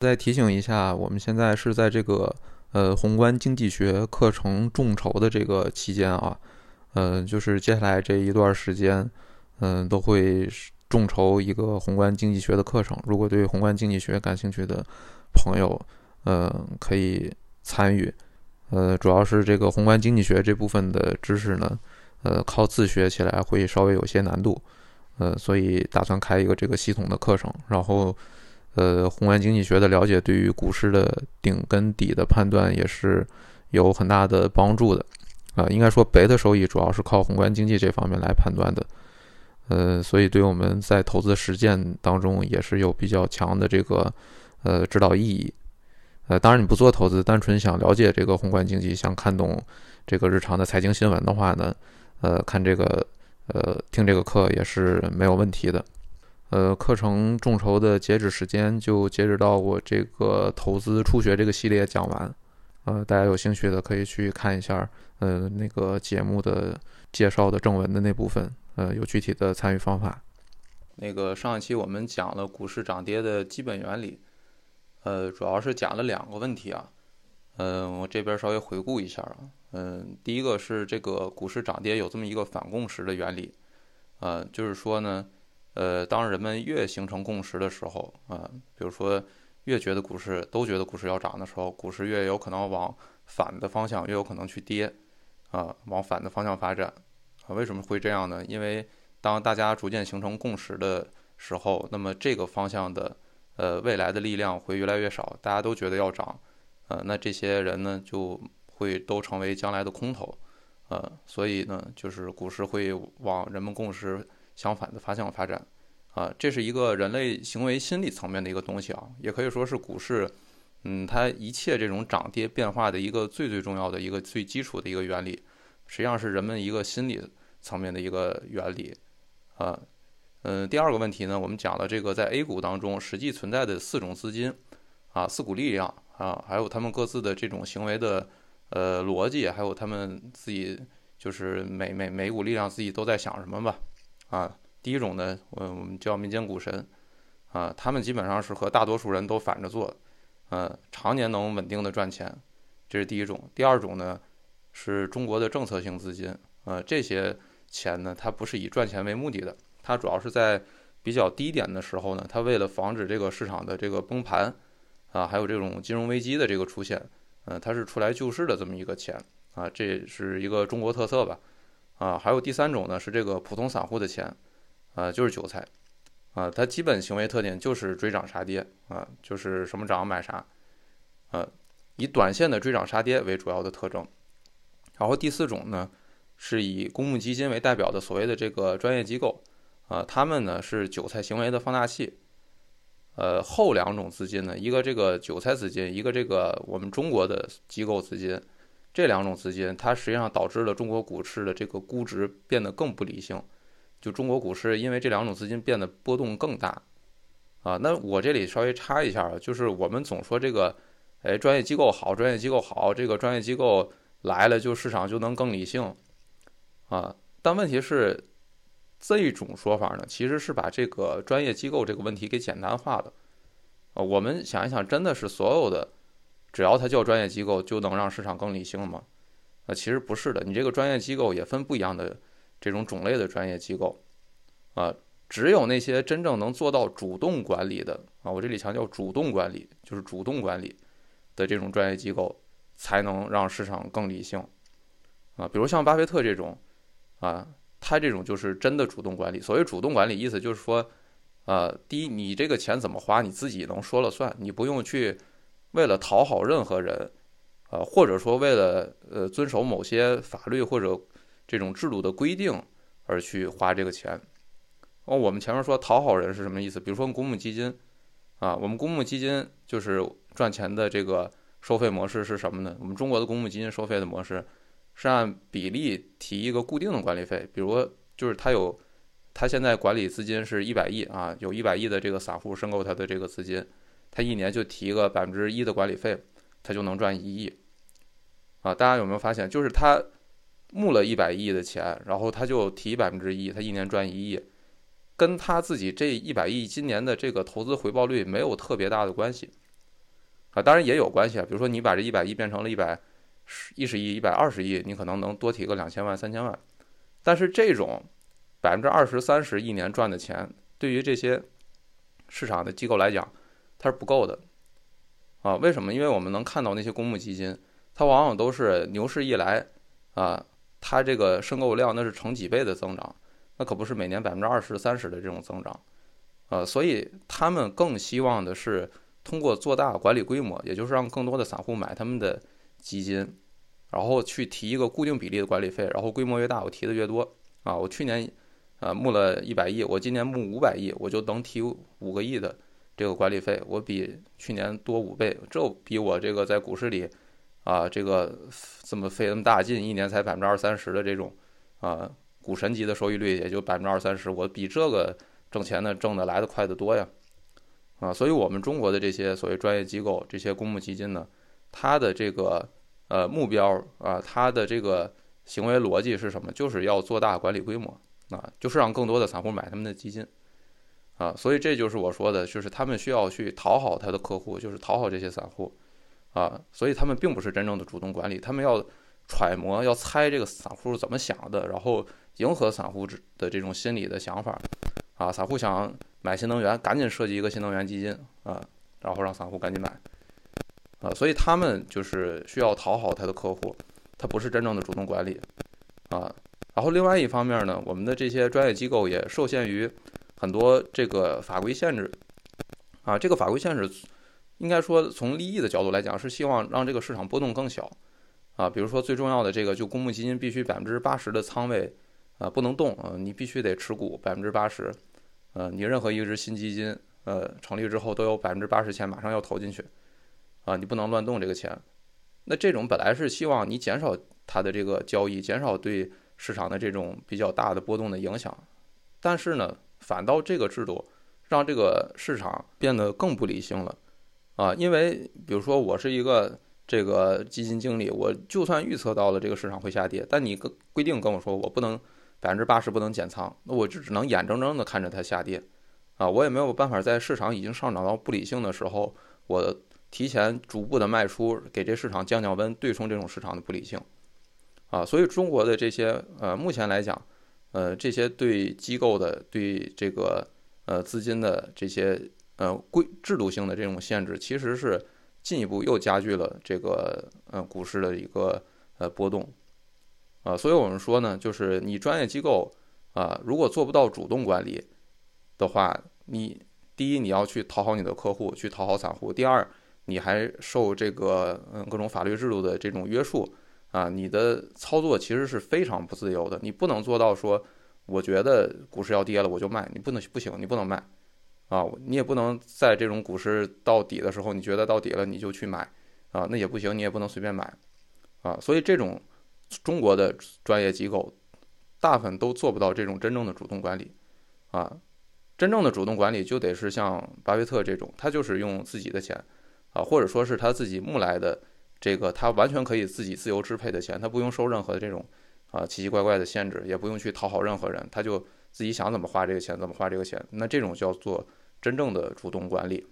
再提醒一下，我们现在是在这个呃宏观经济学课程众筹的这个期间啊，嗯，就是接下来这一段时间，嗯，都会众筹一个宏观经济学的课程。如果对宏观经济学感兴趣的朋友，呃，可以参与。呃，主要是这个宏观经济学这部分的知识呢，呃，靠自学起来会稍微有些难度，呃，所以打算开一个这个系统的课程，然后，呃，宏观经济学的了解对于股市的顶跟底的判断也是有很大的帮助的，啊，应该说北的收益主要是靠宏观经济这方面来判断的，呃，所以对我们在投资实践当中也是有比较强的这个呃指导意义。呃，当然你不做投资，单纯想了解这个宏观经济，想看懂这个日常的财经新闻的话呢，呃，看这个呃听这个课也是没有问题的。呃，课程众筹的截止时间就截止到我这个投资初学这个系列讲完。呃，大家有兴趣的可以去看一下，呃，那个节目的介绍的正文的那部分，呃，有具体的参与方法。那个上一期我们讲了股市涨跌的基本原理。呃，主要是讲了两个问题啊，嗯，我这边稍微回顾一下啊，嗯，第一个是这个股市涨跌有这么一个反共识的原理，呃，就是说呢，呃，当人们越形成共识的时候啊，比如说越觉得股市都觉得股市要涨的时候，股市越有可能往反的方向，越有可能去跌，啊，往反的方向发展，啊，为什么会这样呢？因为当大家逐渐形成共识的时候，那么这个方向的。呃，未来的力量会越来越少，大家都觉得要涨，呃，那这些人呢就会都成为将来的空头，呃，所以呢，就是股市会往人们共识相反的方向发展，啊，这是一个人类行为心理层面的一个东西啊，也可以说是股市，嗯，它一切这种涨跌变化的一个最最重要的一个最基础的一个原理，实际上是人们一个心理层面的一个原理，啊。嗯，第二个问题呢，我们讲了这个在 A 股当中实际存在的四种资金，啊，四股力量啊，还有他们各自的这种行为的呃逻辑，还有他们自己就是每每每股力量自己都在想什么吧，啊，第一种呢，嗯，我们叫民间股神，啊，他们基本上是和大多数人都反着做，嗯，常年能稳定的赚钱，这是第一种。第二种呢，是中国的政策性资金，呃，这些钱呢，它不是以赚钱为目的的。它主要是在比较低点的时候呢，它为了防止这个市场的这个崩盘，啊，还有这种金融危机的这个出现，嗯，它是出来救市的这么一个钱，啊，这是一个中国特色吧，啊，还有第三种呢是这个普通散户的钱，啊，就是韭菜，啊，它基本行为特点就是追涨杀跌，啊，就是什么涨买啥，啊，以短线的追涨杀跌为主要的特征，然后第四种呢是以公募基金为代表的所谓的这个专业机构。啊，他们呢是韭菜行为的放大器，呃，后两种资金呢，一个这个韭菜资金，一个这个我们中国的机构资金，这两种资金，它实际上导致了中国股市的这个估值变得更不理性，就中国股市因为这两种资金变得波动更大，啊，那我这里稍微插一下，就是我们总说这个，哎，专业机构好，专业机构好，这个专业机构来了就市场就能更理性，啊，但问题是。这种说法呢，其实是把这个专业机构这个问题给简单化了。啊，我们想一想，真的是所有的，只要它叫专业机构，就能让市场更理性吗？啊，其实不是的。你这个专业机构也分不一样的这种种类的专业机构。啊，只有那些真正能做到主动管理的啊，我这里强调主动管理，就是主动管理的这种专业机构，才能让市场更理性。啊，比如像巴菲特这种，啊。他这种就是真的主动管理。所谓主动管理，意思就是说，呃，第一，你这个钱怎么花，你自己能说了算，你不用去为了讨好任何人，呃，或者说为了呃遵守某些法律或者这种制度的规定而去花这个钱。哦，我们前面说讨好人是什么意思？比如说公募基金，啊，我们公募基金就是赚钱的这个收费模式是什么呢？我们中国的公募基金收费的模式。是按比例提一个固定的管理费，比如就是他有，他现在管理资金是一百亿啊，有一百亿的这个散户申购他的这个资金，他一年就提个百分之一的管理费，他就能赚一亿，啊，大家有没有发现，就是他募了一百亿的钱，然后他就提百分之一，他一年赚一亿，跟他自己这一百亿今年的这个投资回报率没有特别大的关系，啊，当然也有关系啊，比如说你把这一百亿变成了一百十一十亿、一百二十亿，你可能能多提个两千万、三千万，但是这种百分之二十三十一年赚的钱，对于这些市场的机构来讲，它是不够的啊。为什么？因为我们能看到那些公募基金，它往往都是牛市一来啊，它这个申购量那是成几倍的增长，那可不是每年百分之二十三十的这种增长啊，所以他们更希望的是。通过做大管理规模，也就是让更多的散户买他们的基金，然后去提一个固定比例的管理费，然后规模越大，我提的越多啊。我去年啊募了一百亿，我今年募五百亿，我就能提五个亿的这个管理费，我比去年多五倍，这比我这个在股市里啊这个这么费那么大劲，一年才百分之二三十的这种啊股神级的收益率，也就百分之二三十，我比这个挣钱的挣的来的快得多呀。啊，所以我们中国的这些所谓专业机构、这些公募基金呢，它的这个呃目标啊，它的这个行为逻辑是什么？就是要做大管理规模啊，就是让更多的散户买他们的基金啊。所以这就是我说的，就是他们需要去讨好他的客户，就是讨好这些散户啊。所以他们并不是真正的主动管理，他们要揣摩、要猜这个散户是怎么想的，然后迎合散户的这种心理的想法啊。散户想。买新能源，赶紧设计一个新能源基金啊，然后让散户赶紧买啊，所以他们就是需要讨好他的客户，他不是真正的主动管理啊。然后另外一方面呢，我们的这些专业机构也受限于很多这个法规限制啊。这个法规限制应该说从利益的角度来讲，是希望让这个市场波动更小啊。比如说最重要的这个，就公募基金必须百分之八十的仓位啊不能动啊，你必须得持股百分之八十。呃，你任何一支新基金，呃，成立之后都有百分之八十钱马上要投进去，啊，你不能乱动这个钱。那这种本来是希望你减少它的这个交易，减少对市场的这种比较大的波动的影响，但是呢，反倒这个制度让这个市场变得更不理性了，啊，因为比如说我是一个这个基金经理，我就算预测到了这个市场会下跌，但你跟规定跟我说我不能。百分之八十不能减仓，那我就只能眼睁睁的看着它下跌，啊，我也没有办法在市场已经上涨到不理性的时候，我提前逐步的卖出，给这市场降降温，对冲这种市场的不理性，啊，所以中国的这些呃，目前来讲，呃，这些对机构的对这个呃资金的这些呃规制度性的这种限制，其实是进一步又加剧了这个呃股市的一个呃波动。啊，所以我们说呢，就是你专业机构啊，如果做不到主动管理的话，你第一你要去讨好你的客户，去讨好散户；第二，你还受这个嗯各种法律制度的这种约束啊，你的操作其实是非常不自由的。你不能做到说，我觉得股市要跌了我就卖，你不能不行，你不能卖啊，你也不能在这种股市到底的时候，你觉得到底了你就去买啊，那也不行，你也不能随便买啊，所以这种。中国的专业机构大部分都做不到这种真正的主动管理，啊，真正的主动管理就得是像巴菲特这种，他就是用自己的钱，啊，或者说是他自己募来的这个他完全可以自己自由支配的钱，他不用受任何的这种啊奇奇怪怪的限制，也不用去讨好任何人，他就自己想怎么花这个钱怎么花这个钱，那这种叫做真正的主动管理，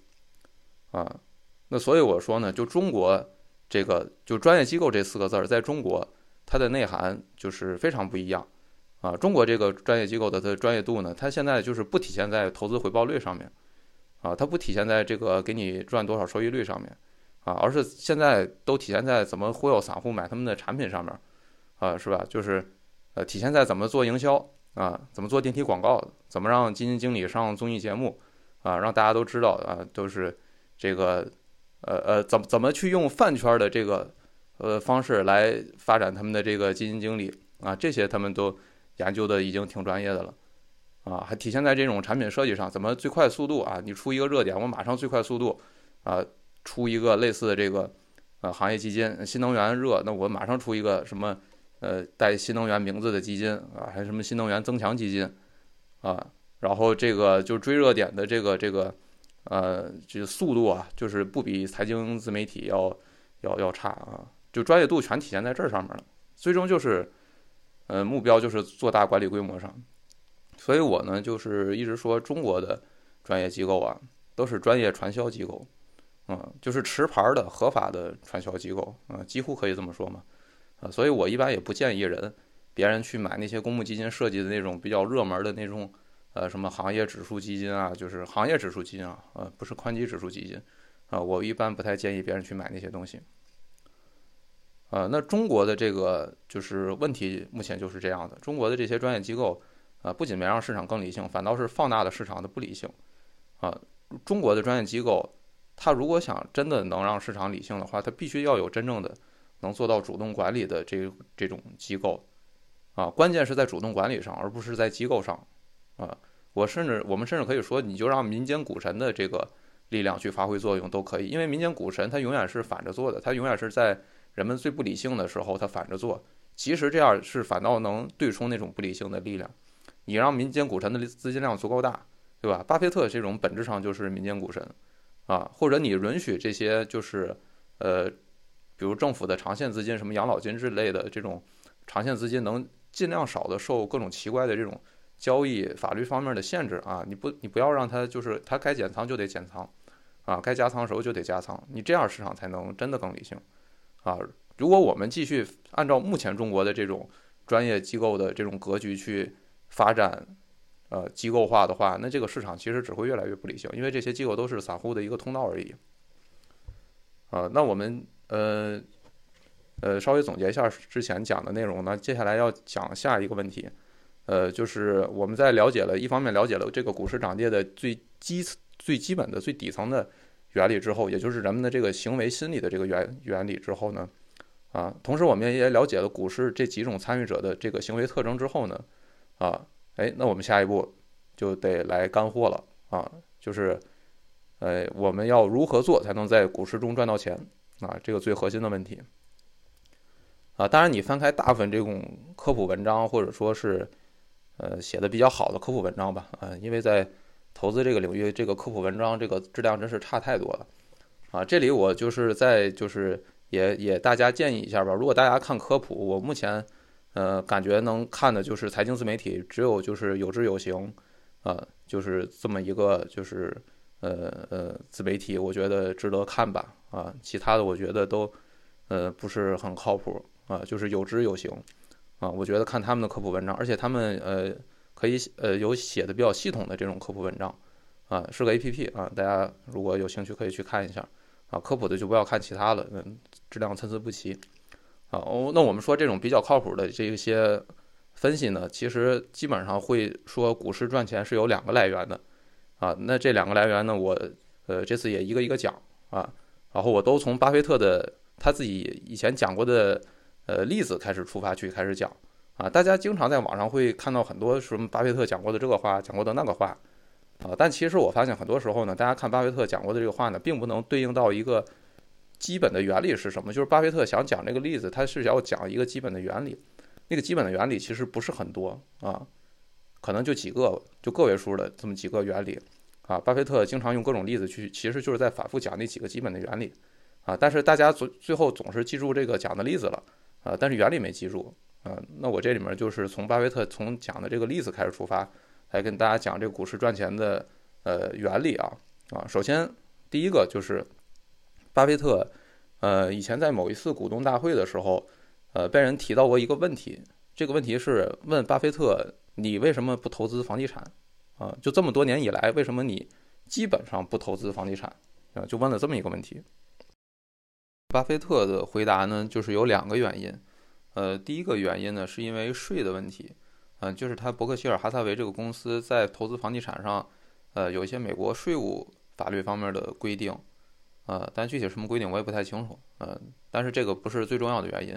啊，那所以我说呢，就中国这个就专业机构这四个字儿，在中国。它的内涵就是非常不一样，啊，中国这个专业机构的它专业度呢，它现在就是不体现在投资回报率上面，啊，它不体现在这个给你赚多少收益率上面，啊，而是现在都体现在怎么忽悠散户买他们的产品上面，啊，是吧？就是呃，体现在怎么做营销啊，怎么做电梯广告，怎么让基金经理上综艺节目，啊，让大家都知道啊，都是这个呃呃，怎么怎么去用饭圈的这个。呃，方式来发展他们的这个基金经理啊，这些他们都研究的已经挺专业的了，啊，还体现在这种产品设计上，怎么最快速度啊？你出一个热点，我马上最快速度啊，出一个类似的这个呃行业基金，新能源热，那我马上出一个什么呃带新能源名字的基金啊，还什么新能源增强基金啊，然后这个就追热点的这个这个呃这速度啊，就是不比财经自媒体要要要差啊。就专业度全体现在这上面了，最终就是，呃，目标就是做大管理规模上，所以我呢就是一直说中国的专业机构啊都是专业传销机构，嗯，就是持牌的合法的传销机构，嗯，几乎可以这么说嘛，啊，所以我一般也不建议人别人去买那些公募基金设计的那种比较热门的那种，呃，什么行业指数基金啊，就是行业指数基金啊，呃，不是宽基指数基金，啊，我一般不太建议别人去买那些东西。呃，那中国的这个就是问题，目前就是这样的。中国的这些专业机构，啊，不仅没让市场更理性，反倒是放大了市场的不理性。啊，中国的专业机构，它如果想真的能让市场理性的话，它必须要有真正的能做到主动管理的这这种机构。啊，关键是在主动管理上，而不是在机构上。啊，我甚至我们甚至可以说，你就让民间股神的这个力量去发挥作用都可以，因为民间股神他永远是反着做的，他永远是在。人们最不理性的时候，他反着做，其实这样是反倒能对冲那种不理性的力量。你让民间股神的资金量足够大，对吧？巴菲特这种本质上就是民间股神，啊，或者你允许这些就是呃，比如政府的长线资金，什么养老金之类的这种长线资金，能尽量少的受各种奇怪的这种交易法律方面的限制啊。你不，你不要让它就是它该减仓就得减仓，啊，该加仓的时候就得加仓，你这样市场才能真的更理性。啊，如果我们继续按照目前中国的这种专业机构的这种格局去发展，呃，机构化的话，那这个市场其实只会越来越不理性，因为这些机构都是散户的一个通道而已。啊，那我们呃呃稍微总结一下之前讲的内容呢，接下来要讲下一个问题，呃，就是我们在了解了一方面了解了这个股市涨跌的最基最基本的最底层的。原理之后，也就是人们的这个行为心理的这个原原理之后呢，啊，同时我们也了解了股市这几种参与者的这个行为特征之后呢，啊，哎，那我们下一步就得来干货了啊，就是，呃，我们要如何做才能在股市中赚到钱啊？这个最核心的问题啊，当然你翻开大部分这种科普文章或者说是呃写的比较好的科普文章吧，啊，因为在投资这个领域，这个科普文章这个质量真是差太多了，啊，这里我就是在就是也也大家建议一下吧。如果大家看科普，我目前呃感觉能看的就是财经自媒体，只有就是有知有行，啊，就是这么一个就是呃呃自媒体，我觉得值得看吧，啊，其他的我觉得都呃不是很靠谱啊，就是有知有行，啊，我觉得看他们的科普文章，而且他们呃。可以呃有写的比较系统的这种科普文章，啊是个 A P P 啊，大家如果有兴趣可以去看一下，啊科普的就不要看其他了，嗯质量参差不齐，啊哦那我们说这种比较靠谱的这一些分析呢，其实基本上会说股市赚钱是有两个来源的，啊那这两个来源呢我呃这次也一个一个讲啊，然后我都从巴菲特的他自己以前讲过的呃例子开始出发去开始讲。啊，大家经常在网上会看到很多什么巴菲特讲过的这个话，讲过的那个话，啊，但其实我发现很多时候呢，大家看巴菲特讲过的这个话呢，并不能对应到一个基本的原理是什么。就是巴菲特想讲这个例子，他是要讲一个基本的原理，那个基本的原理其实不是很多啊，可能就几个，就个位数的这么几个原理啊。巴菲特经常用各种例子去，其实就是在反复讲那几个基本的原理啊。但是大家最最后总是记住这个讲的例子了啊，但是原理没记住。啊，那我这里面就是从巴菲特从讲的这个例子开始出发，来跟大家讲这个股市赚钱的呃原理啊啊。首先第一个就是巴菲特呃以前在某一次股东大会的时候，呃被人提到过一个问题，这个问题是问巴菲特你为什么不投资房地产啊？就这么多年以来，为什么你基本上不投资房地产啊？就问了这么一个问题。巴菲特的回答呢，就是有两个原因。呃，第一个原因呢，是因为税的问题，嗯，就是他伯克希尔哈撒韦这个公司在投资房地产上，呃，有一些美国税务法律方面的规定，呃，但具体什么规定我也不太清楚，呃，但是这个不是最重要的原因，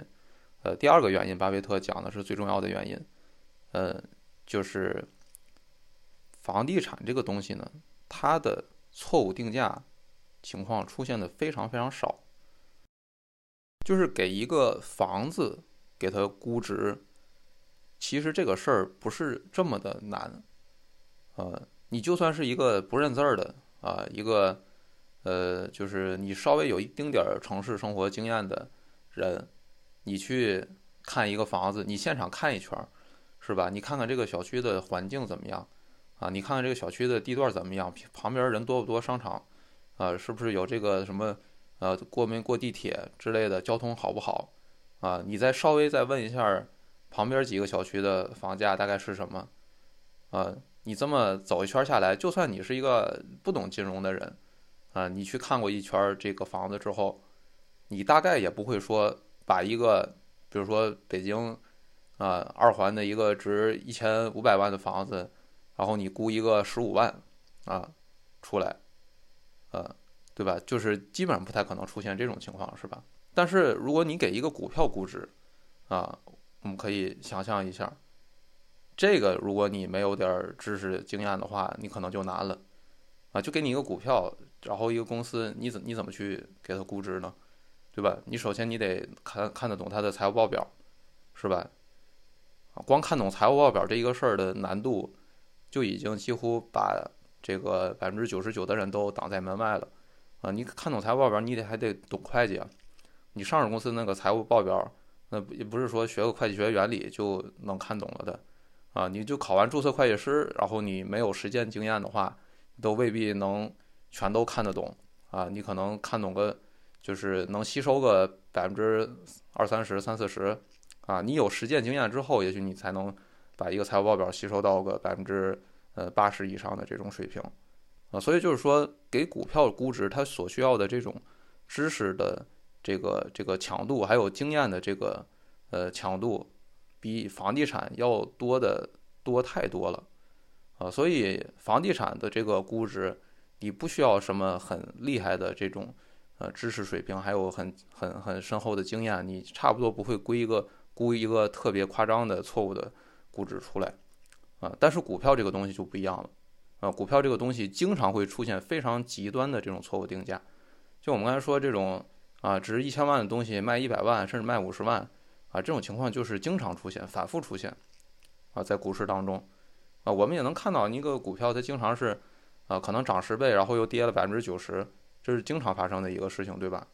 呃，第二个原因，巴菲特讲的是最重要的原因，呃，就是房地产这个东西呢，它的错误定价情况出现的非常非常少，就是给一个房子。给它估值，其实这个事儿不是这么的难，呃，你就算是一个不认字儿的啊，一个呃，就是你稍微有一丁点儿城市生活经验的人，你去看一个房子，你现场看一圈，是吧？你看看这个小区的环境怎么样啊？你看看这个小区的地段怎么样？旁边人多不多？商场啊，是不是有这个什么呃过没过地铁之类的交通好不好啊？你再稍微再问一下旁边几个小区的房价大概是什么啊？你这么走一圈下来，就算你是一个不懂金融的人啊，你去看过一圈这个房子之后，你大概也不会说把一个比如说北京啊二环的一个值一千五百万的房子，然后你估一个十五万啊出来。呃，对吧？就是基本上不太可能出现这种情况，是吧？但是如果你给一个股票估值，啊，我们可以想象一下，这个如果你没有点知识经验的话，你可能就难了，啊，就给你一个股票，然后一个公司，你怎你怎么去给它估值呢？对吧？你首先你得看看得懂它的财务报表，是吧？光看懂财务报表这一个事儿的难度，就已经几乎把。这个百分之九十九的人都挡在门外了，啊，你看懂财务报表，你得还得懂会计啊。你上市公司那个财务报表，那也不是说学个会计学原理就能看懂了的，啊，你就考完注册会计师，然后你没有实践经验的话，都未必能全都看得懂啊。你可能看懂个，就是能吸收个百分之二三十、三四十，啊，你有实践经验之后，也许你才能把一个财务报表吸收到个百分之。呃，八十以上的这种水平，啊，所以就是说，给股票估值，它所需要的这种知识的这个这个强度，还有经验的这个呃强度，比房地产要多的多太多了，啊，所以房地产的这个估值，你不需要什么很厉害的这种呃知识水平，还有很很很深厚的经验，你差不多不会估一个估一个特别夸张的错误的估值出来。啊，但是股票这个东西就不一样了，啊，股票这个东西经常会出现非常极端的这种错误定价，就我们刚才说这种啊，值一千万的东西卖一百万，甚至卖五十万，啊，这种情况就是经常出现，反复出现，啊，在股市当中，啊，我们也能看到一个股票它经常是，啊，可能涨十倍，然后又跌了百分之九十，这是经常发生的一个事情，对吧？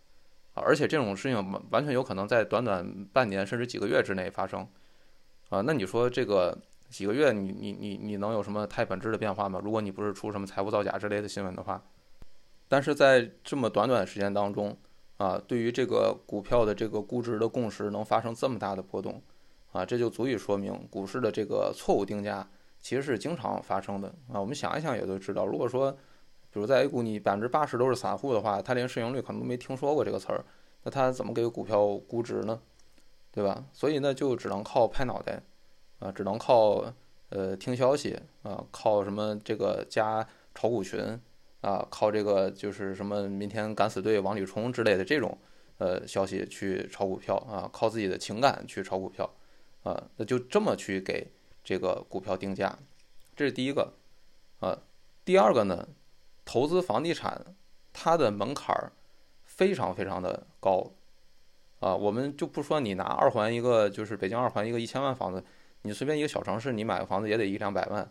啊，而且这种事情完完全有可能在短短半年甚至几个月之内发生，啊，那你说这个？几个月，你你你你能有什么太本质的变化吗？如果你不是出什么财务造假之类的新闻的话，但是在这么短短的时间当中，啊，对于这个股票的这个估值的共识能发生这么大的波动，啊，这就足以说明股市的这个错误定价其实是经常发生的啊。我们想一想也都知道，如果说，比如在 A 股你百分之八十都是散户的话，他连市盈率可能都没听说过这个词儿，那他怎么给股票估值呢？对吧？所以呢，就只能靠拍脑袋。啊，只能靠呃听消息啊，靠什么这个加炒股群啊，靠这个就是什么明天敢死队往里冲之类的这种呃消息去炒股票啊，靠自己的情感去炒股票啊，那就这么去给这个股票定价，这是第一个啊。第二个呢，投资房地产它的门槛儿非常非常的高啊，我们就不说你拿二环一个就是北京二环一个一千万房子。你随便一个小城市，你买个房子也得一两百万，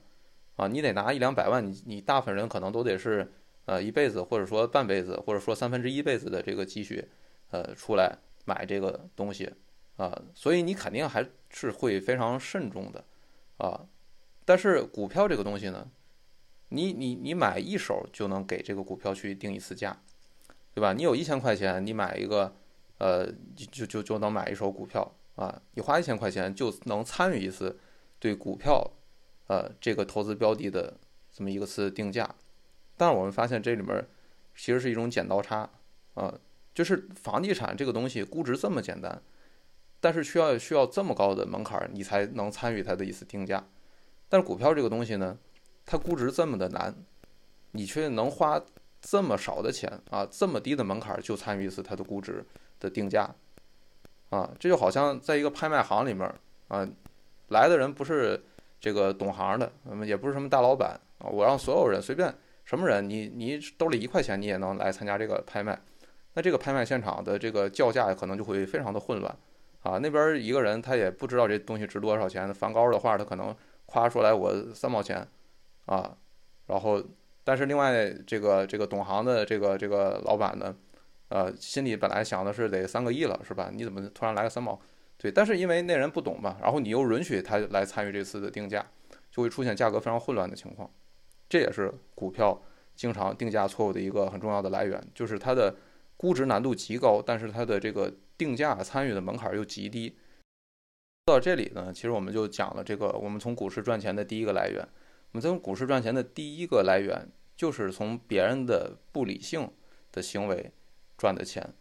啊，你得拿一两百万，你你大部分人可能都得是，呃，一辈子或者说半辈子或者说三分之一辈子的这个积蓄，呃，出来买这个东西，啊，所以你肯定还是会非常慎重的，啊，但是股票这个东西呢，你你你买一手就能给这个股票去定一次价，对吧？你有一千块钱，你买一个，呃，就就就能买一手股票。啊，你花一千块钱就能参与一次对股票，呃，这个投资标的的这么一个次定价，但是我们发现这里面其实是一种剪刀差，啊，就是房地产这个东西估值这么简单，但是需要需要这么高的门槛你才能参与它的一次定价，但是股票这个东西呢，它估值这么的难，你却能花这么少的钱啊，这么低的门槛就参与一次它的估值的定价。啊，这就好像在一个拍卖行里面啊，来的人不是这个懂行的，那么也不是什么大老板啊，我让所有人随便什么人，你你兜里一块钱你也能来参加这个拍卖，那这个拍卖现场的这个叫价可能就会非常的混乱。啊。那边一个人他也不知道这东西值多少钱，梵高的画他可能夸出来我三毛钱啊，然后但是另外这个这个懂行的这个这个老板呢？呃，心里本来想的是得三个亿了，是吧？你怎么突然来个三毛？对，但是因为那人不懂嘛，然后你又允许他来参与这次的定价，就会出现价格非常混乱的情况。这也是股票经常定价错误的一个很重要的来源，就是它的估值难度极高，但是它的这个定价参与的门槛又极低。到这里呢，其实我们就讲了这个我们从股市赚钱的第一个来源。我们从股市赚钱的第一个来源就是从别人的不理性的行为赚的钱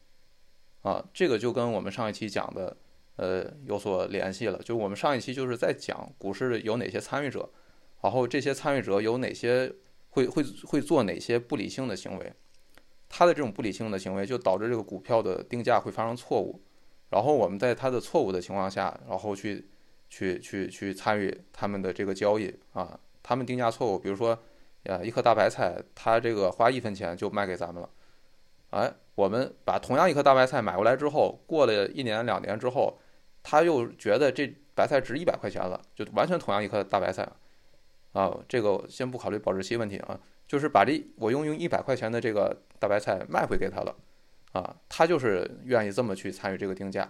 啊，这个就跟我们上一期讲的呃有所联系了。就我们上一期就是在讲股市有哪些参与者，然后这些参与者有哪些会会会做哪些不理性的行为，他的这种不理性的行为就导致这个股票的定价会发生错误。然后我们在他的错误的情况下，然后去去去去参与他们的这个交易啊，他们定价错误，比如说，呃，一颗大白菜，他这个花一分钱就卖给咱们了，哎，我们把同样一颗大白菜买过来之后，过了一年两年之后，他又觉得这白菜值一百块钱了，就完全同样一颗大白菜，啊，这个先不考虑保质期问题啊，就是把这我用用一百块钱的这个大白菜卖回给他了。啊，他就是愿意这么去参与这个定价，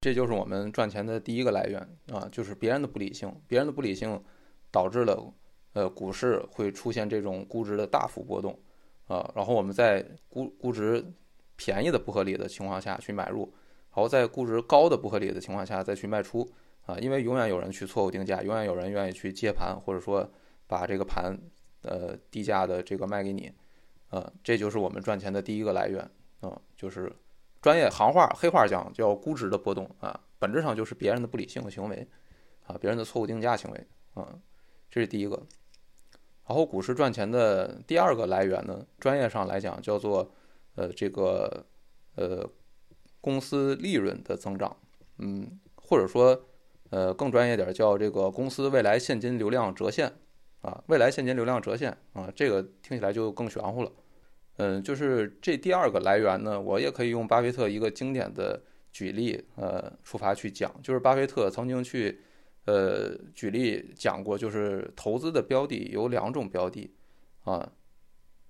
这就是我们赚钱的第一个来源啊，就是别人的不理性，别人的不理性导致了呃股市会出现这种估值的大幅波动啊，然后我们在估估值便宜的不合理的情况下去买入，然后在估值高的不合理的情况下再去卖出啊，因为永远有人去错误定价，永远有人愿意去接盘，或者说把这个盘呃低价的这个卖给你。呃，这就是我们赚钱的第一个来源啊，就是专业行话、黑话讲叫估值的波动啊，本质上就是别人的不理性的行为啊，别人的错误定价行为啊，这是第一个。然后股市赚钱的第二个来源呢，专业上来讲叫做呃这个呃公司利润的增长，嗯，或者说呃更专业点叫这个公司未来现金流量折现。啊，未来现金流量折现啊，这个听起来就更玄乎了。嗯，就是这第二个来源呢，我也可以用巴菲特一个经典的举例，呃，出发去讲，就是巴菲特曾经去，呃，举例讲过，就是投资的标的有两种标的，啊，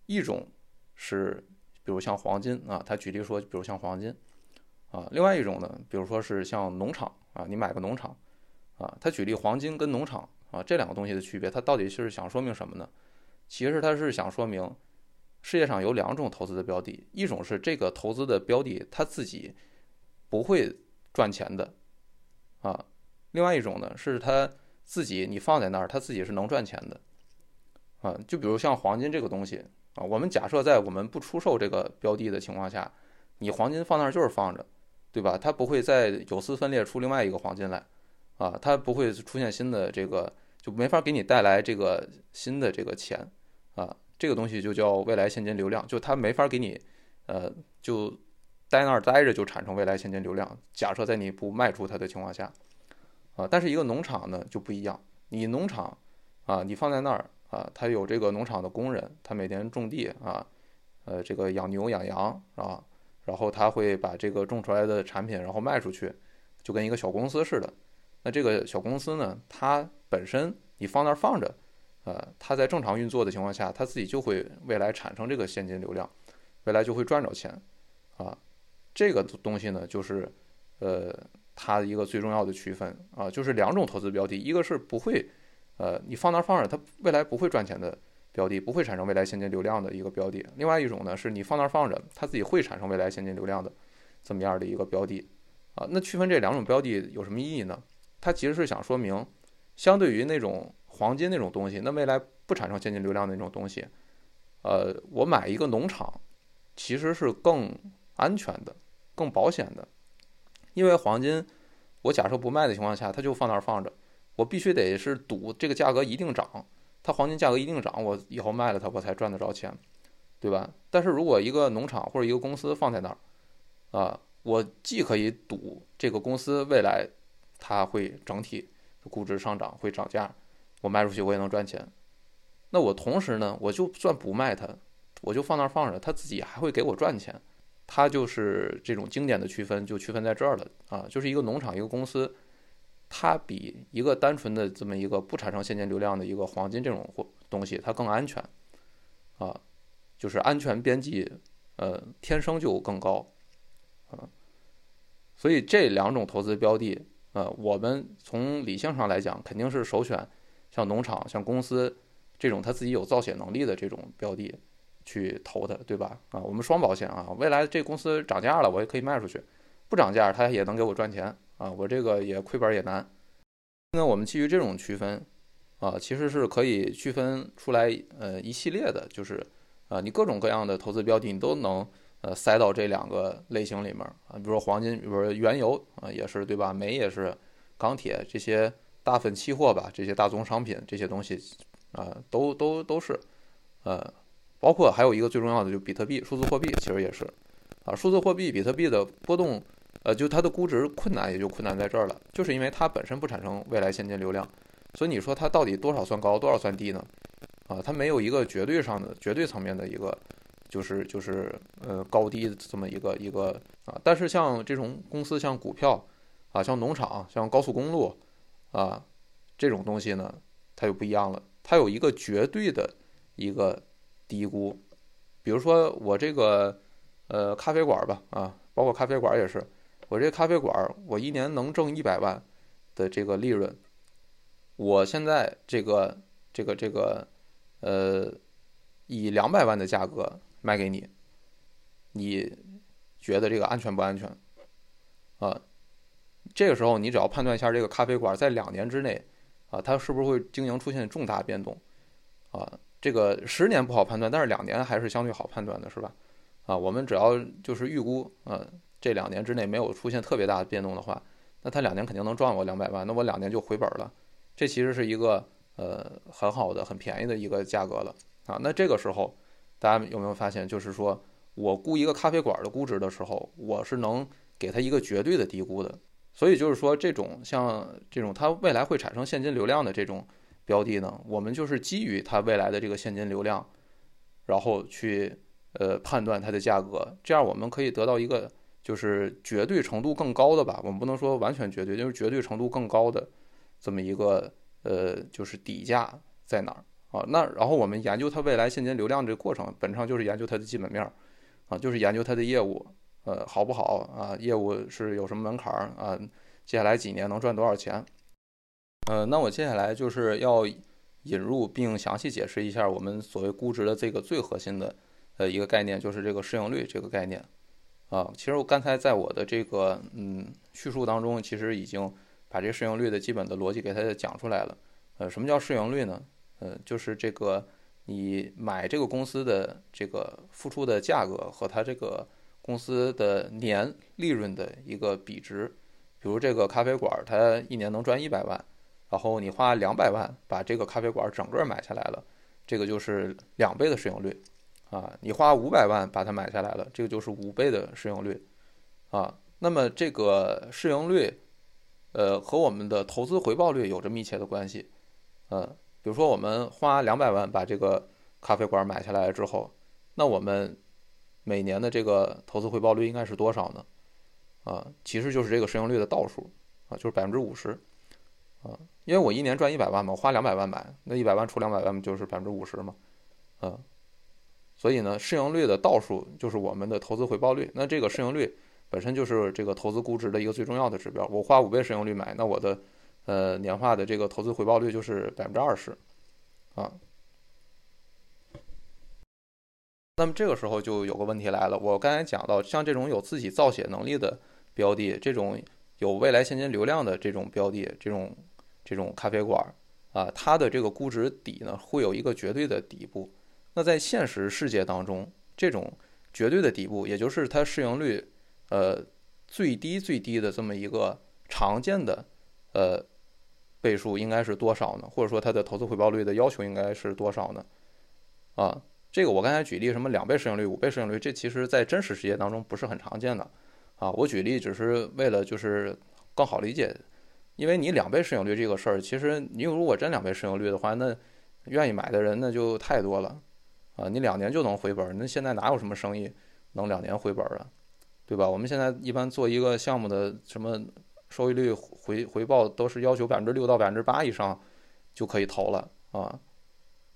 一种是比如像黄金啊，他举例说，比如像黄金，啊，另外一种呢，比如说是像农场啊，你买个农场，啊，他举例黄金跟农场。啊，这两个东西的区别，它到底是想说明什么呢？其实它是想说明，世界上有两种投资的标的，一种是这个投资的标的它自己不会赚钱的，啊，另外一种呢是它自己你放在那儿，它自己是能赚钱的，啊，就比如像黄金这个东西啊，我们假设在我们不出售这个标的的情况下，你黄金放那儿就是放着，对吧？它不会再有丝分裂出另外一个黄金来，啊，它不会出现新的这个。就没法给你带来这个新的这个钱，啊，这个东西就叫未来现金流量，就它没法给你，呃，就待那儿待着就产生未来现金流量。假设在你不卖出它的情况下，啊，但是一个农场呢就不一样，你农场啊，你放在那儿啊，它有这个农场的工人，他每天种地啊，呃，这个养牛养羊啊，然后他会把这个种出来的产品然后卖出去，就跟一个小公司似的。那这个小公司呢，它本身你放那儿放着，呃，它在正常运作的情况下，它自己就会未来产生这个现金流量，未来就会赚着钱，啊，这个东西呢，就是呃，它一个最重要的区分啊，就是两种投资标的，一个是不会，呃，你放那儿放着，它未来不会赚钱的标的，不会产生未来现金流量的一个标的；另外一种呢，是你放那儿放着，它自己会产生未来现金流量的这么样的一个标的，啊，那区分这两种标的有什么意义呢？它其实是想说明，相对于那种黄金那种东西，那未来不产生现金流量的那种东西，呃，我买一个农场，其实是更安全的、更保险的。因为黄金，我假设不卖的情况下，它就放那儿放着，我必须得是赌这个价格一定涨，它黄金价格一定涨，我以后卖了它，我才赚得着钱，对吧？但是如果一个农场或者一个公司放在那儿，啊，我既可以赌这个公司未来。它会整体估值上涨，会涨价，我卖出去我也能赚钱。那我同时呢，我就算不卖它，我就放那儿放着，它自己还会给我赚钱。它就是这种经典的区分，就区分在这儿了啊，就是一个农场，一个公司，它比一个单纯的这么一个不产生现金流量的一个黄金这种货东西，它更安全啊，就是安全边际，呃，天生就更高啊。所以这两种投资标的。呃，我们从理性上来讲，肯定是首选像农场、像公司这种他自己有造血能力的这种标的去投的，对吧？啊，我们双保险啊，未来这公司涨价了，我也可以卖出去；不涨价，它也能给我赚钱啊，我这个也亏本也难。那我们基于这种区分啊，其实是可以区分出来呃一系列的，就是啊，你各种各样的投资标的你都能呃塞到这两个类型里面啊，比如说黄金，比如说原油啊，也是对吧？煤也是，钢铁这些大份期货吧，这些大宗商品这些东西。啊，都都都是，呃，包括还有一个最重要的，就比特币数字货币，其实也是，啊，数字货币比特币的波动，呃，就它的估值困难也就困难在这儿了，就是因为它本身不产生未来现金流量，所以你说它到底多少算高，多少算低呢？啊，它没有一个绝对上的绝对层面的一个，就是就是呃高低的这么一个一个啊，但是像这种公司，像股票啊，像农场，像高速公路啊这种东西呢，它就不一样了。它有一个绝对的一个低估，比如说我这个呃咖啡馆吧，啊，包括咖啡馆也是，我这咖啡馆我一年能挣一百万的这个利润，我现在这个这个这个呃以两百万的价格卖给你，你觉得这个安全不安全？啊，这个时候你只要判断一下这个咖啡馆在两年之内。啊，它是不是会经营出现重大变动？啊，这个十年不好判断，但是两年还是相对好判断的，是吧？啊，我们只要就是预估，呃，这两年之内没有出现特别大的变动的话，那它两年肯定能赚我两百万，那我两年就回本了。这其实是一个呃很好的、很便宜的一个价格了啊。那这个时候，大家有没有发现，就是说我估一个咖啡馆的估值的时候，我是能给它一个绝对的低估的。所以就是说，这种像这种它未来会产生现金流量的这种标的呢，我们就是基于它未来的这个现金流量，然后去呃判断它的价格，这样我们可以得到一个就是绝对程度更高的吧，我们不能说完全绝对，就是绝对程度更高的这么一个呃就是底价在哪儿啊？那然后我们研究它未来现金流量这个过程，本质上就是研究它的基本面啊，就是研究它的业务。呃，好不好啊？业务是有什么门槛儿啊？接下来几年能赚多少钱？呃，那我接下来就是要引入并详细解释一下我们所谓估值的这个最核心的呃一个概念，就是这个市盈率这个概念啊。其实我刚才在我的这个嗯叙述当中，其实已经把这市盈率的基本的逻辑给它讲出来了。呃，什么叫市盈率呢？呃，就是这个你买这个公司的这个付出的价格和它这个。公司的年利润的一个比值，比如这个咖啡馆，它一年能赚一百万，然后你花两百万把这个咖啡馆整个买下来了，这个就是两倍的市盈率，啊，你花五百万把它买下来了，这个就是五倍的市盈率，啊，那么这个市盈率，呃，和我们的投资回报率有着密切的关系，呃，比如说我们花两百万把这个咖啡馆买下来之后，那我们。每年的这个投资回报率应该是多少呢？啊，其实就是这个市盈率的倒数啊，就是百分之五十啊。因为我一年赚一百万嘛，我花两百万买，那一百万除两百万就是百分之五十嘛，啊。所以呢，市盈率的倒数就是我们的投资回报率。那这个市盈率本身就是这个投资估值的一个最重要的指标。我花五倍市盈率买，那我的呃年化的这个投资回报率就是百分之二十啊。那么这个时候就有个问题来了，我刚才讲到，像这种有自己造血能力的标的，这种有未来现金流量的这种标的，这种这种咖啡馆啊，它的这个估值底呢，会有一个绝对的底部。那在现实世界当中，这种绝对的底部，也就是它市盈率呃最低最低的这么一个常见的呃倍数应该是多少呢？或者说它的投资回报率的要求应该是多少呢？啊？这个我刚才举例什么两倍市盈率、五倍市盈率，这其实在真实世界当中不是很常见的，啊，我举例只是为了就是更好理解，因为你两倍市盈率这个事儿，其实你如果真两倍市盈率的话，那愿意买的人那就太多了，啊，你两年就能回本，那现在哪有什么生意能两年回本啊，对吧？我们现在一般做一个项目的什么收益率回回报都是要求百分之六到百分之八以上就可以投了啊。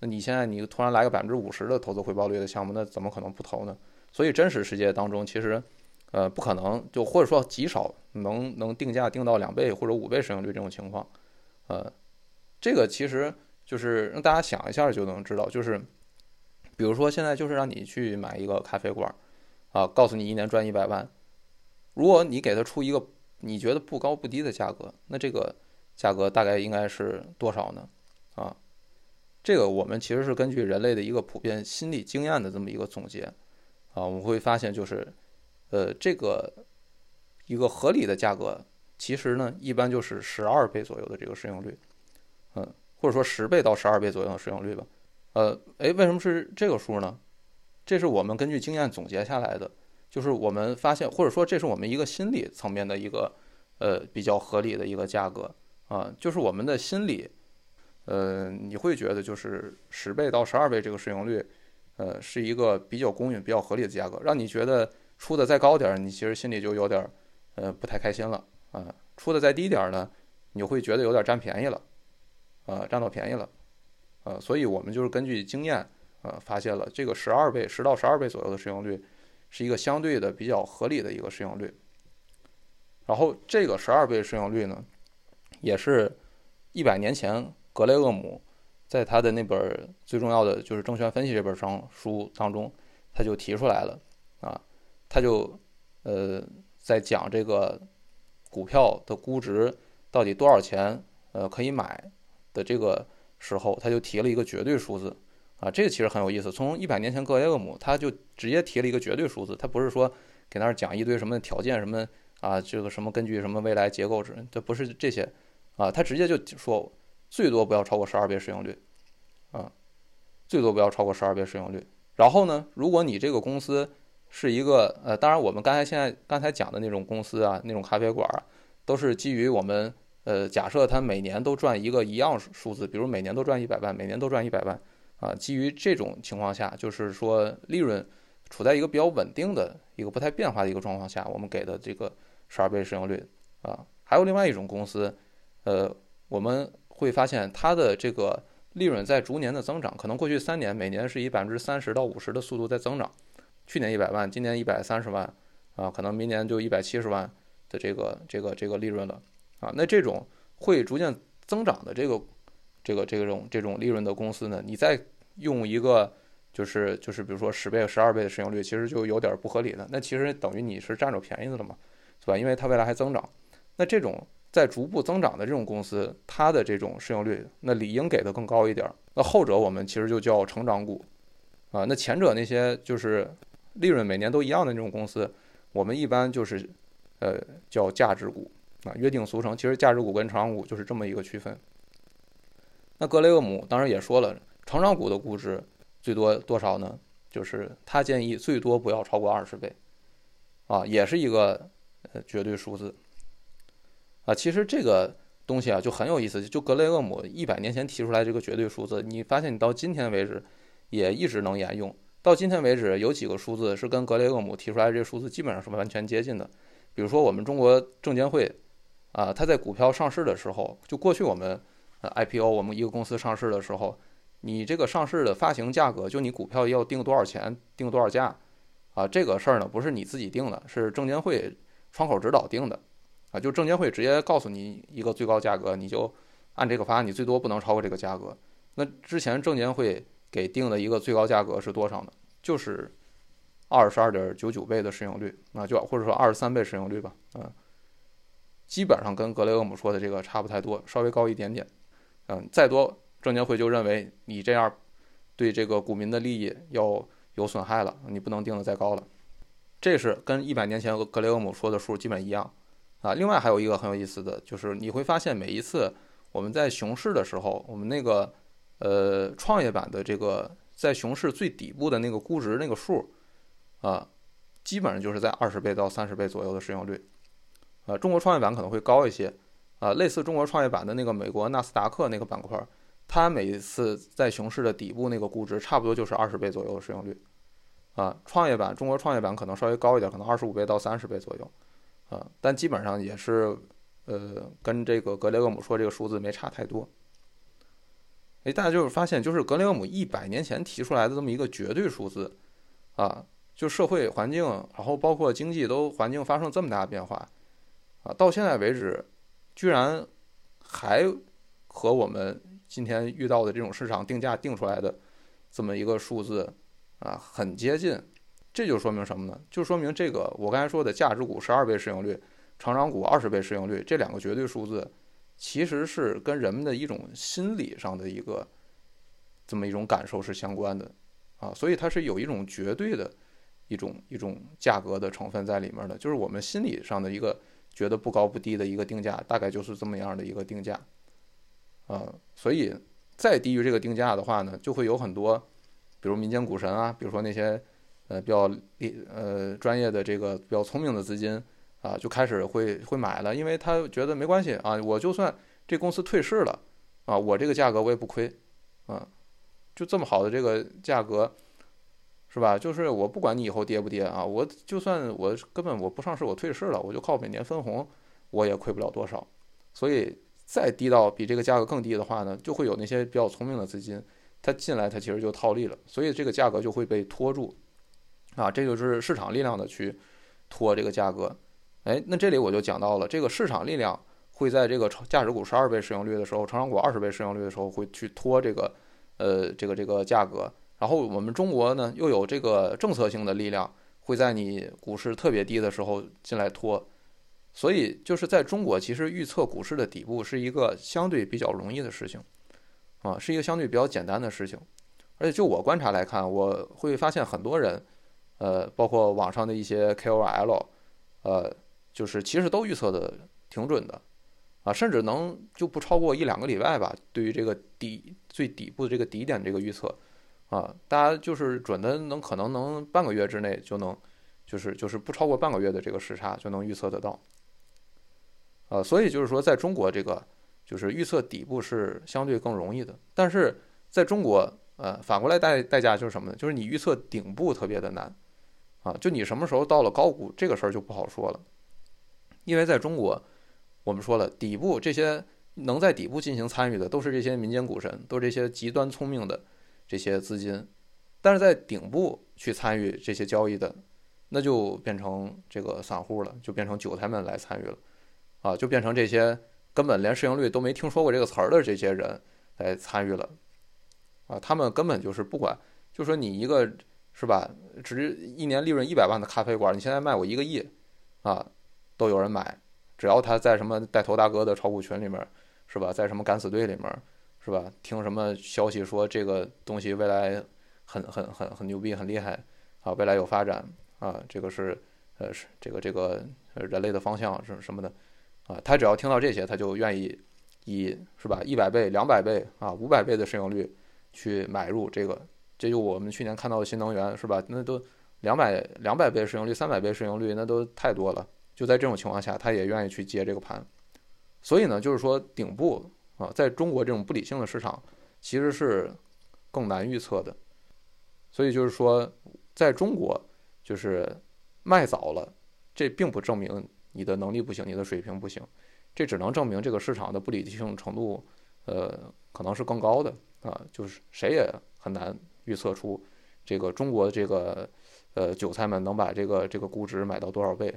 那你现在你突然来个百分之五十的投资回报率的项目，那怎么可能不投呢？所以真实世界当中，其实，呃，不可能，就或者说极少能能定价定到两倍或者五倍市盈率这种情况，呃，这个其实就是让大家想一下就能知道，就是比如说现在就是让你去买一个咖啡馆，啊，告诉你一年赚一百万，如果你给他出一个你觉得不高不低的价格，那这个价格大概应该是多少呢？啊，这个我们其实是根据人类的一个普遍心理经验的这么一个总结，啊，我们会发现就是，呃，这个一个合理的价格，其实呢一般就是十二倍左右的这个使用率，嗯。或者说十倍到十二倍左右的使用率吧，呃，诶，为什么是这个数呢？这是我们根据经验总结下来的，就是我们发现，或者说这是我们一个心理层面的一个，呃，比较合理的一个价格啊，就是我们的心理，呃，你会觉得就是十倍到十二倍这个使用率，呃，是一个比较公允、比较合理的价格，让你觉得出的再高点儿，你其实心里就有点，呃，不太开心了啊，出的再低点儿呢，你会觉得有点占便宜了。啊，占到便宜了，呃，所以我们就是根据经验，呃，发现了这个十二倍、十到十二倍左右的使用率，是一个相对的比较合理的一个市盈率。然后这个十二倍市盈率呢，也是一百年前格雷厄姆在他的那本最重要的就是证券分析这本上书当中，他就提出来了，啊，他就呃在讲这个股票的估值到底多少钱，呃，可以买。的这个时候，他就提了一个绝对数字，啊，这个其实很有意思。从一百年前格雷厄姆他就直接提了一个绝对数字，他不是说给那儿讲一堆什么条件什么啊，这个什么根据什么未来结构值，这不是这些，啊，他直接就说最多不要超过十二倍市盈率，啊，最多不要超过十二倍市盈率。然后呢，如果你这个公司是一个呃，当然我们刚才现在刚才讲的那种公司啊，那种咖啡馆都是基于我们。呃，假设他每年都赚一个一样数字，比如每年都赚一百万，每年都赚一百万，啊，基于这种情况下，就是说利润处在一个比较稳定的一个不太变化的一个状况下，我们给的这个十二倍市盈率，啊，还有另外一种公司，呃，我们会发现它的这个利润在逐年的增长，可能过去三年每年是以百分之三十到五十的速度在增长，去年一百万，今年一百三十万，啊，可能明年就一百七十万的这个这个这个利润了。啊，那这种会逐渐增长的这个、这个、这种、这种利润的公司呢，你再用一个就是就是比如说十倍、十二倍的市盈率，其实就有点不合理了。那其实等于你是占着便宜的了嘛，是吧？因为它未来还增长。那这种在逐步增长的这种公司，它的这种市盈率，那理应给的更高一点。那后者我们其实就叫成长股啊。那前者那些就是利润每年都一样的那种公司，我们一般就是呃叫价值股。啊，约定俗成，其实价值股跟成长股就是这么一个区分。那格雷厄姆当然也说了，成长股的估值最多多少呢？就是他建议最多不要超过二十倍，啊，也是一个呃绝对数字。啊，其实这个东西啊就很有意思，就格雷厄姆一百年前提出来这个绝对数字，你发现你到今天为止也一直能沿用。到今天为止，有几个数字是跟格雷厄姆提出来这个数字基本上是完全接近的，比如说我们中国证监会。啊，它在股票上市的时候，就过去我们呃 IPO，我们一个公司上市的时候，你这个上市的发行价格，就你股票要定多少钱，定多少价，啊，这个事儿呢不是你自己定的，是证监会窗口指导定的，啊，就证监会直接告诉你一个最高价格，你就按这个发，你最多不能超过这个价格。那之前证监会给定的一个最高价格是多少呢？就是二十二点九九倍的市盈率，啊，就或者说二十三倍市盈率吧，嗯。基本上跟格雷厄姆说的这个差不太多，稍微高一点点。嗯，再多证监会就认为你这样对这个股民的利益要有损害了，你不能定的再高了。这是跟一百年前格雷厄姆说的数基本一样啊。另外还有一个很有意思的就是，你会发现每一次我们在熊市的时候，我们那个呃创业板的这个在熊市最底部的那个估值那个数啊，基本上就是在二十倍到三十倍左右的市盈率。呃，中国创业板可能会高一些，啊，类似中国创业板的那个美国纳斯达克那个板块，它每一次在熊市的底部那个估值差不多就是二十倍左右的市盈率，啊，创业板中国创业板可能稍微高一点，可能二十五倍到三十倍左右，啊，但基本上也是，呃，跟这个格雷厄姆说这个数字没差太多。哎，大家就是发现，就是格雷厄姆一百年前提出来的这么一个绝对数字，啊，就社会环境，然后包括经济都环境发生这么大的变化。啊，到现在为止，居然还和我们今天遇到的这种市场定价定出来的这么一个数字啊，很接近。这就说明什么呢？就说明这个我刚才说的价值股十二倍市盈率，成长股二十倍市盈率这两个绝对数字，其实是跟人们的一种心理上的一个这么一种感受是相关的啊，所以它是有一种绝对的一种一种价格的成分在里面的，就是我们心理上的一个觉得不高不低的一个定价，大概就是这么样的一个定价啊，所以再低于这个定价的话呢，就会有很多，比如民间股神啊，比如说那些。呃，比较呃专业的这个比较聪明的资金啊，就开始会会买了，因为他觉得没关系啊，我就算这公司退市了啊，我这个价格我也不亏啊，就这么好的这个价格，是吧？就是我不管你以后跌不跌啊，我就算我根本我不上市，我退市了，我就靠每年分红，我也亏不了多少。所以再低到比这个价格更低的话呢，就会有那些比较聪明的资金，他进来他其实就套利了，所以这个价格就会被拖住。啊，这就是市场力量的去拖这个价格，哎，那这里我就讲到了，这个市场力量会在这个价值股十二倍市盈率的时候，成长股二十倍市盈率的时候，会去拖这个呃这个这个价格。然后我们中国呢，又有这个政策性的力量，会在你股市特别低的时候进来拖。所以就是在中国，其实预测股市的底部是一个相对比较容易的事情，啊，是一个相对比较简单的事情。而且就我观察来看，我会发现很多人。呃，包括网上的一些 KOL，呃，就是其实都预测的挺准的，啊，甚至能就不超过一两个礼拜吧。对于这个底最底部的这个底点这个预测，啊，大家就是准的能可能能半个月之内就能，就是就是不超过半个月的这个时差就能预测得到，啊，所以就是说在中国这个就是预测底部是相对更容易的，但是在中国，呃，反过来代代价就是什么呢？就是你预测顶部特别的难。啊，就你什么时候到了高谷，这个事儿就不好说了，因为在中国，我们说了，底部这些能在底部进行参与的，都是这些民间股神，都是这些极端聪明的这些资金，但是在顶部去参与这些交易的，那就变成这个散户了，就变成韭菜们来参与了，啊，就变成这些根本连市盈率都没听说过这个词儿的这些人来参与了，啊，他们根本就是不管，就说你一个。是吧？值一年利润一百万的咖啡馆，你现在卖我一个亿，啊，都有人买。只要他在什么带头大哥的炒股群里面，是吧？在什么敢死队里面，是吧？听什么消息说这个东西未来很很很很牛逼，很厉害啊，未来有发展啊，这个是呃是这个这个人类的方向是什么的啊？他只要听到这些，他就愿意以是吧一百倍、两百倍啊、五百倍的市盈率去买入这个。这就我们去年看到的新能源是吧？那都两百两百倍市盈率、三百倍市盈率，那都太多了。就在这种情况下，他也愿意去接这个盘。所以呢，就是说顶部啊，在中国这种不理性的市场，其实是更难预测的。所以就是说，在中国，就是卖早了，这并不证明你的能力不行，你的水平不行，这只能证明这个市场的不理性程度，呃，可能是更高的啊。就是谁也很难。预测出这个中国这个呃韭菜们能把这个这个估值买到多少倍？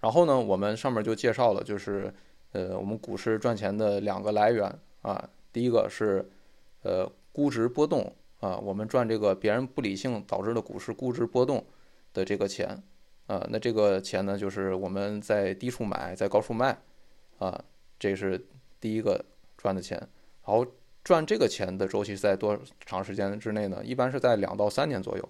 然后呢，我们上面就介绍了，就是呃我们股市赚钱的两个来源啊，第一个是呃估值波动啊，我们赚这个别人不理性导致的股市估值波动的这个钱啊，那这个钱呢，就是我们在低处买，在高处卖啊，这是第一个赚的钱，然后。赚这个钱的周期在多长时间之内呢？一般是在两到三年左右，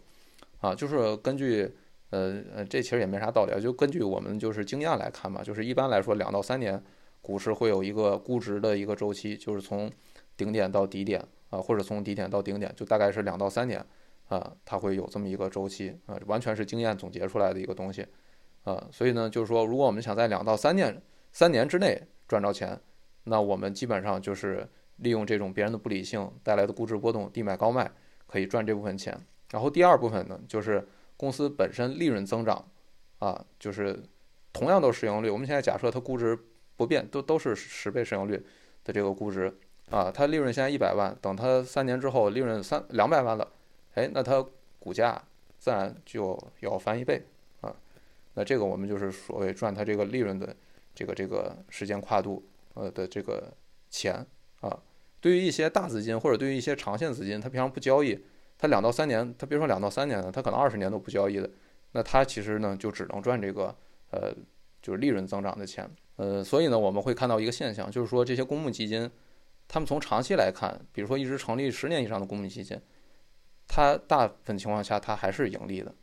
啊，就是根据，呃呃，这其实也没啥道理啊，就根据我们就是经验来看嘛，就是一般来说两到三年，股市会有一个估值的一个周期，就是从顶点到底点啊，或者从底点到顶点，就大概是两到三年啊，它会有这么一个周期啊，完全是经验总结出来的一个东西啊，所以呢，就是说，如果我们想在两到三年三年之内赚着钱，那我们基本上就是。利用这种别人的不理性带来的估值波动，低买高卖，可以赚这部分钱。然后第二部分呢，就是公司本身利润增长，啊，就是同样都是市盈率。我们现在假设它估值不变，都都是十倍市盈率的这个估值，啊，它利润现在一百万，等它三年之后利润三两百万了，哎，那它股价自然就要翻一倍，啊，那这个我们就是所谓赚它这个利润的这个这个时间跨度，呃的这个钱。啊，对于一些大资金或者对于一些长线资金，它平常不交易，它两到三年，它别说两到三年了，它可能二十年都不交易的，那它其实呢就只能赚这个呃就是利润增长的钱。呃，所以呢我们会看到一个现象，就是说这些公募基金，他们从长期来看，比如说一直成立十年以上的公募基金，它大部分情况下它还是盈利的。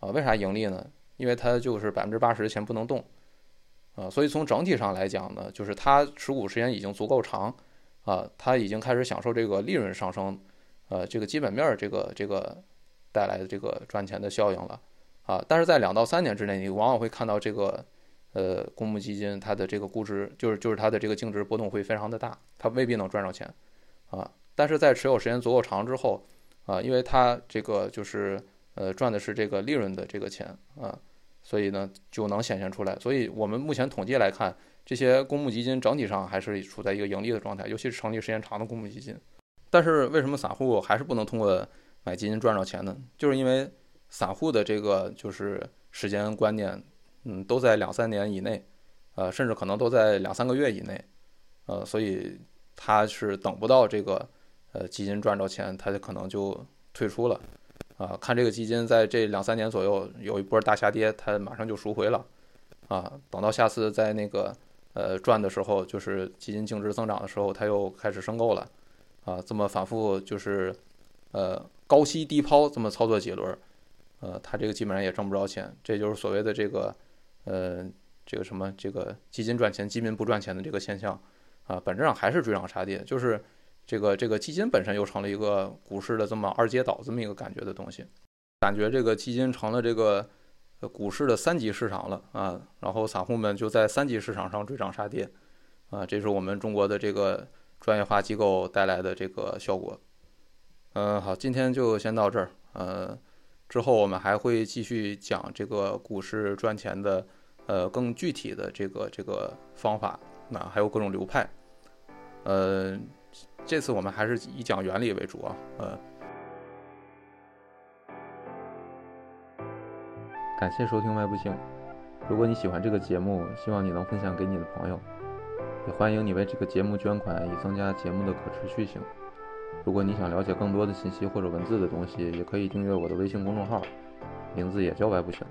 啊，为啥盈利呢？因为它就是百分之八十的钱不能动。啊，所以从整体上来讲呢，就是它持股时间已经足够长，啊，它已经开始享受这个利润上升，呃，这个基本面儿这个这个带来的这个赚钱的效应了，啊，但是在两到三年之内，你往往会看到这个呃公募基金它的这个估值就是就是它的这个净值波动会非常的大，它未必能赚着钱，啊，但是在持有时间足够长之后，啊，因为它这个就是呃赚的是这个利润的这个钱，啊。所以呢，就能显现出来。所以我们目前统计来看，这些公募基金整体上还是处在一个盈利的状态，尤其是成立时间长的公募基金。但是为什么散户还是不能通过买基金赚着钱呢？就是因为散户的这个就是时间观念，嗯，都在两三年以内，呃，甚至可能都在两三个月以内，呃，所以他是等不到这个呃基金赚着钱，他就可能就退出了。啊，看这个基金在这两三年左右有一波大下跌，它马上就赎回了，啊，等到下次在那个呃赚的时候，就是基金净值增长的时候，它又开始申购了，啊，这么反复就是呃高吸低抛这么操作几轮，呃，它这个基本上也挣不着钱，这就是所谓的这个呃这个什么这个基金赚钱基民不赚钱的这个现象，啊，本质上还是追涨杀跌，就是。这个这个基金本身又成了一个股市的这么二阶岛这么一个感觉的东西，感觉这个基金成了这个股市的三级市场了啊，然后散户们就在三级市场上追涨杀跌，啊，这是我们中国的这个专业化机构带来的这个效果。嗯，好，今天就先到这儿，呃，之后我们还会继续讲这个股市赚钱的呃更具体的这个这个方法，那还有各种流派，呃。这次我们还是以讲原理为主啊，呃，感谢收听外部性。如果你喜欢这个节目，希望你能分享给你的朋友，也欢迎你为这个节目捐款，以增加节目的可持续性。如果你想了解更多的信息或者文字的东西，也可以订阅我的微信公众号，名字也叫外部性。